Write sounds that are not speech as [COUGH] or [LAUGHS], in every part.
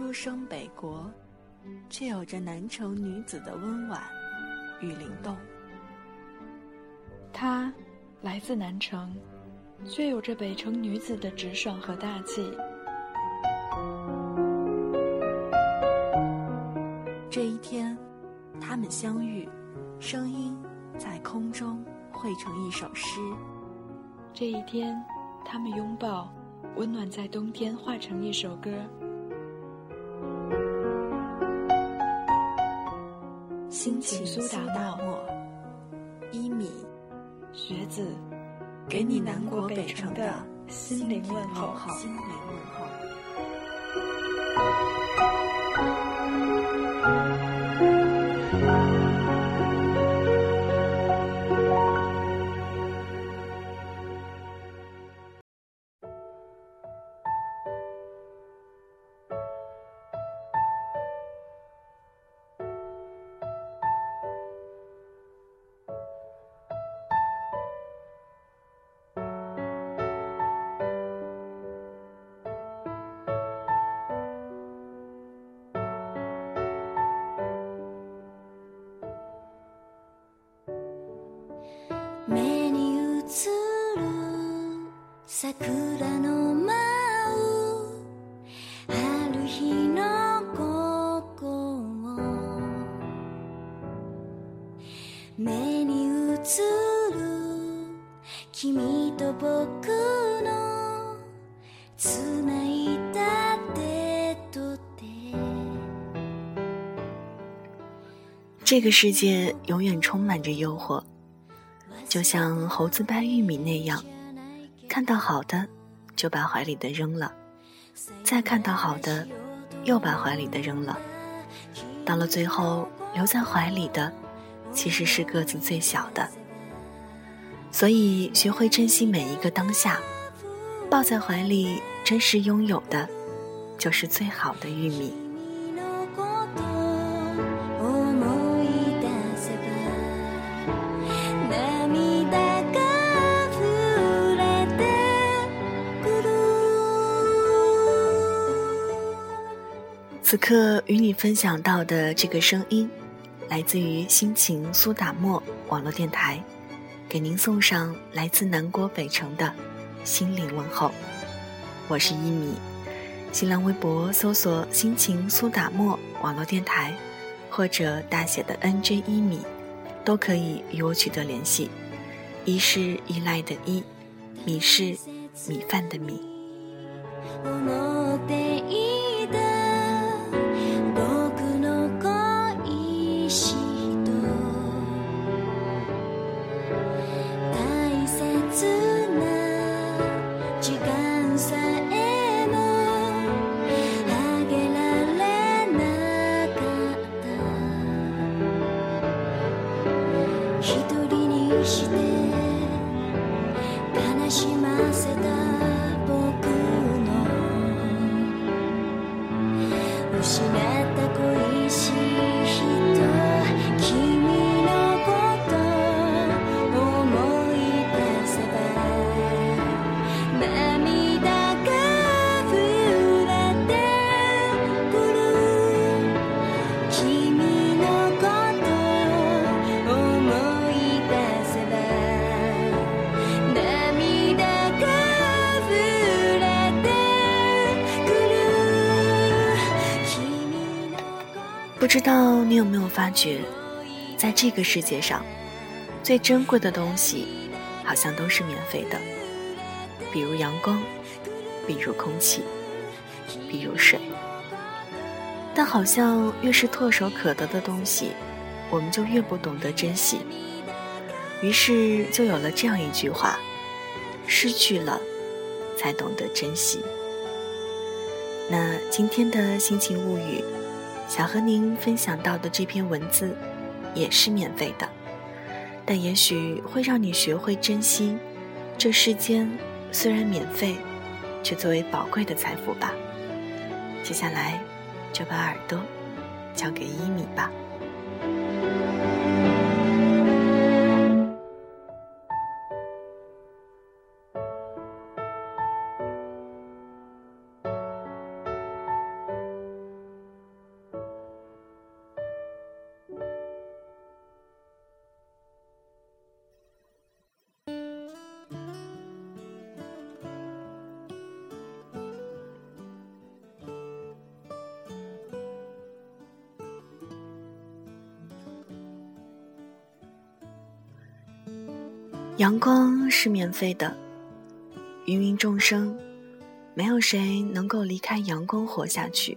出生北国，却有着南城女子的温婉与灵动。她来自南城，却有着北城女子的直爽和大气。这一天，他们相遇，声音在空中汇成一首诗。这一天，他们拥抱，温暖在冬天化成一首歌。心情苏打沫，一米，学子，给你南国北城的心灵问候。这个世界永远充满着诱惑，就像猴子掰玉米那样，看到好的就把怀里的扔了，再看到好的又把怀里的扔了，到了最后留在怀里的其实是个子最小的。所以学会珍惜每一个当下，抱在怀里真实拥有的，就是最好的玉米。此刻与你分享到的这个声音，来自于心情苏打沫网络电台，给您送上来自南国北城的心灵问候。我是一米，新浪微博搜索“心情苏打沫网络电台”或者大写的 NJ 一米，都可以与我取得联系。一是依赖的依，米是米饭的米。不知道你有没有发觉，在这个世界上，最珍贵的东西，好像都是免费的，比如阳光，比如空气，比如水。但好像越是唾手可得的东西，我们就越不懂得珍惜。于是就有了这样一句话：失去了，才懂得珍惜。那今天的心情物语。想和您分享到的这篇文字，也是免费的，但也许会让你学会珍惜这世间虽然免费，却作为宝贵的财富吧。接下来，就把耳朵交给一米吧。阳光是免费的，芸芸众生，没有谁能够离开阳光活下去。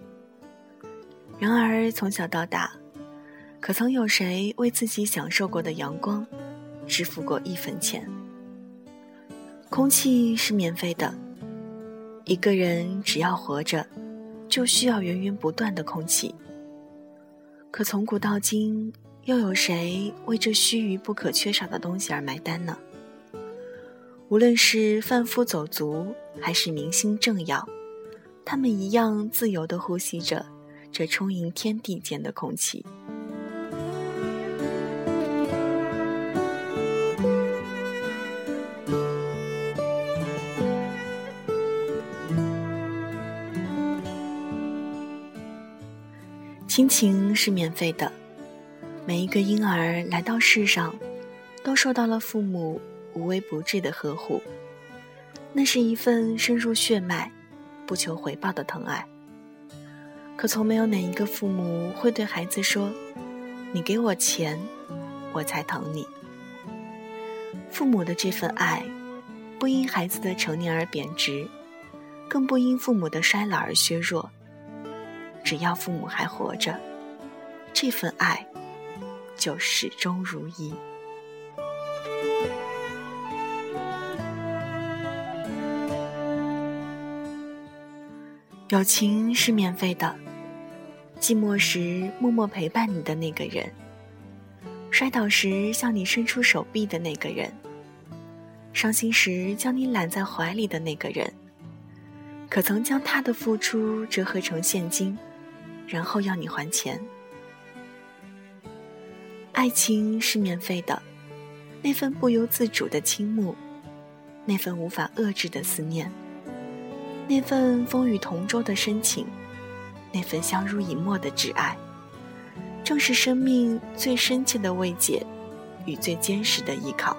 然而，从小到大，可曾有谁为自己享受过的阳光支付过一分钱？空气是免费的，一个人只要活着，就需要源源不断的空气。可从古到今，又有谁为这须臾不可缺少的东西而买单呢？无论是贩夫走卒，还是明星政要，他们一样自由地呼吸着这充盈天地间的空气。亲情是免费的，每一个婴儿来到世上，都受到了父母无微不至的呵护，那是一份深入血脉、不求回报的疼爱。可从没有哪一个父母会对孩子说：“你给我钱，我才疼你。”父母的这份爱，不因孩子的成年而贬值，更不因父母的衰老而削弱。只要父母还活着，这份爱就始终如一。友情是免费的，寂寞时默默陪伴你的那个人，摔倒时向你伸出手臂的那个人，伤心时将你揽在怀里的那个人，可曾将他的付出折合成现金？然后要你还钱。爱情是免费的，那份不由自主的倾慕，那份无法遏制的思念，那份风雨同舟的深情，那份相濡以沫的挚爱，正是生命最深切的慰藉与最坚实的依靠。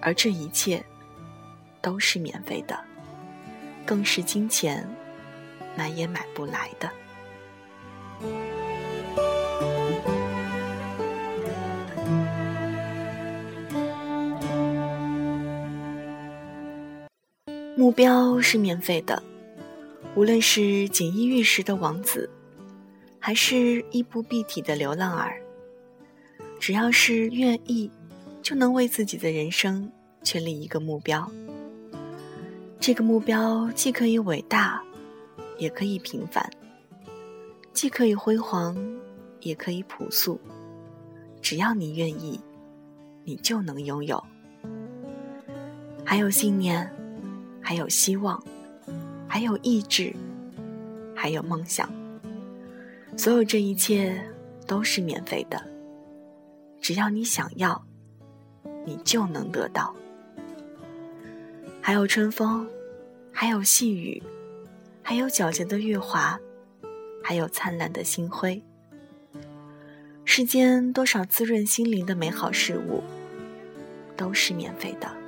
而这一切，都是免费的，更是金钱买也买不来的。目标是免费的，无论是锦衣玉食的王子，还是衣不蔽体的流浪儿，只要是愿意，就能为自己的人生确立一个目标。这个目标既可以伟大，也可以平凡。既可以辉煌，也可以朴素，只要你愿意，你就能拥有。还有信念，还有希望，还有意志，还有梦想。所有这一切都是免费的，只要你想要，你就能得到。还有春风，还有细雨，还有皎洁的月华。还有灿烂的星辉。世间多少滋润心灵的美好事物，都是免费的。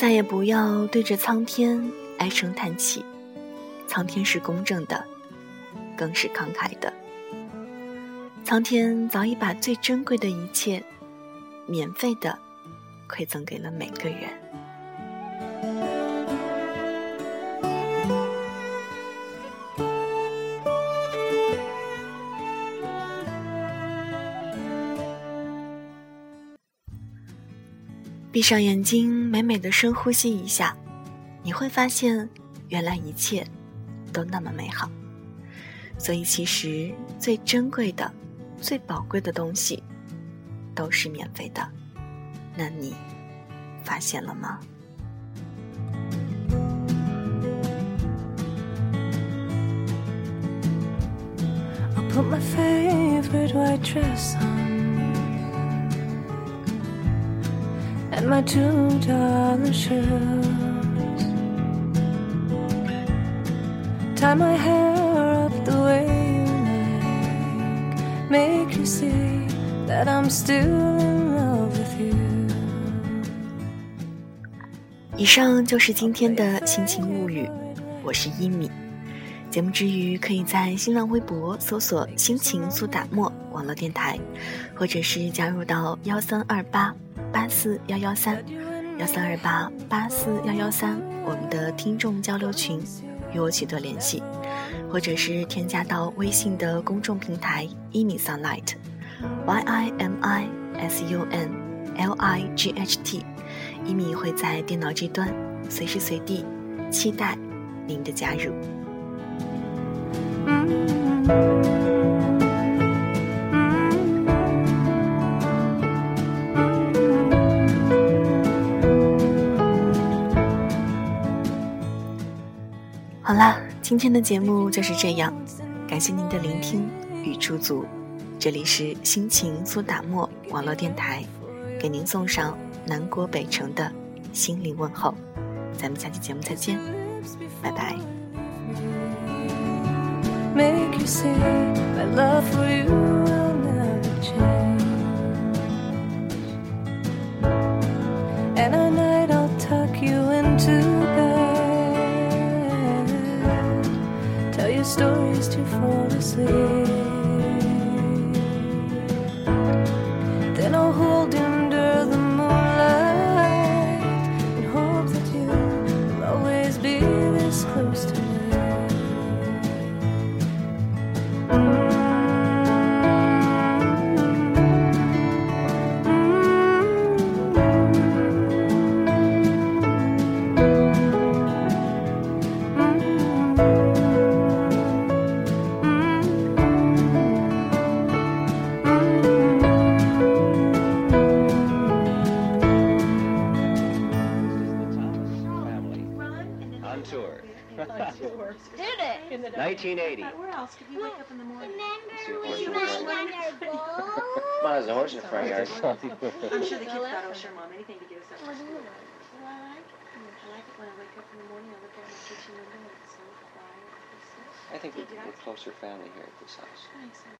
再也不要对着苍天唉声叹气，苍天是公正的，更是慷慨的。苍天早已把最珍贵的一切，免费的馈赠给了每个人。闭上眼睛，美美的深呼吸一下，你会发现，原来一切都那么美好。所以，其实最珍贵的、最宝贵的东西，都是免费的。那你发现了吗？and my my two dollar shoes. Tie my hair up the way you like. Make you see that I'm still in love with you. 以上就是今天的心情物语，我是一米。节目之余，可以在新浪微博搜索“心情苏打沫”网络电台，或者是加入到幺三二八八四幺幺三幺三二八八四幺幺三我们的听众交流群。与我取得联系，或者是添加到微信的公众平台“一米 sunlight”，y i m i s u n l i g h t，一米会在电脑这端随时随地期待您的加入。好啦，今天的节目就是这样，感谢您的聆听与驻足。这里是心情苏打沫网络电台，给您送上南国北城的心灵问候。咱们下期节目再见，拜拜。stories Did it? In the 1980. Where else? Did you wake up in the morning? Remember we went [LAUGHS] on our boat? Well, there's a horse in the front yard. I'm sure the kids got, oh, sure, Mom, anything to get us up. I like it. I like it when I wake up in the morning, I look out the kitchen window and it's so quiet. I think we're, we're closer family here at this house. Thanks.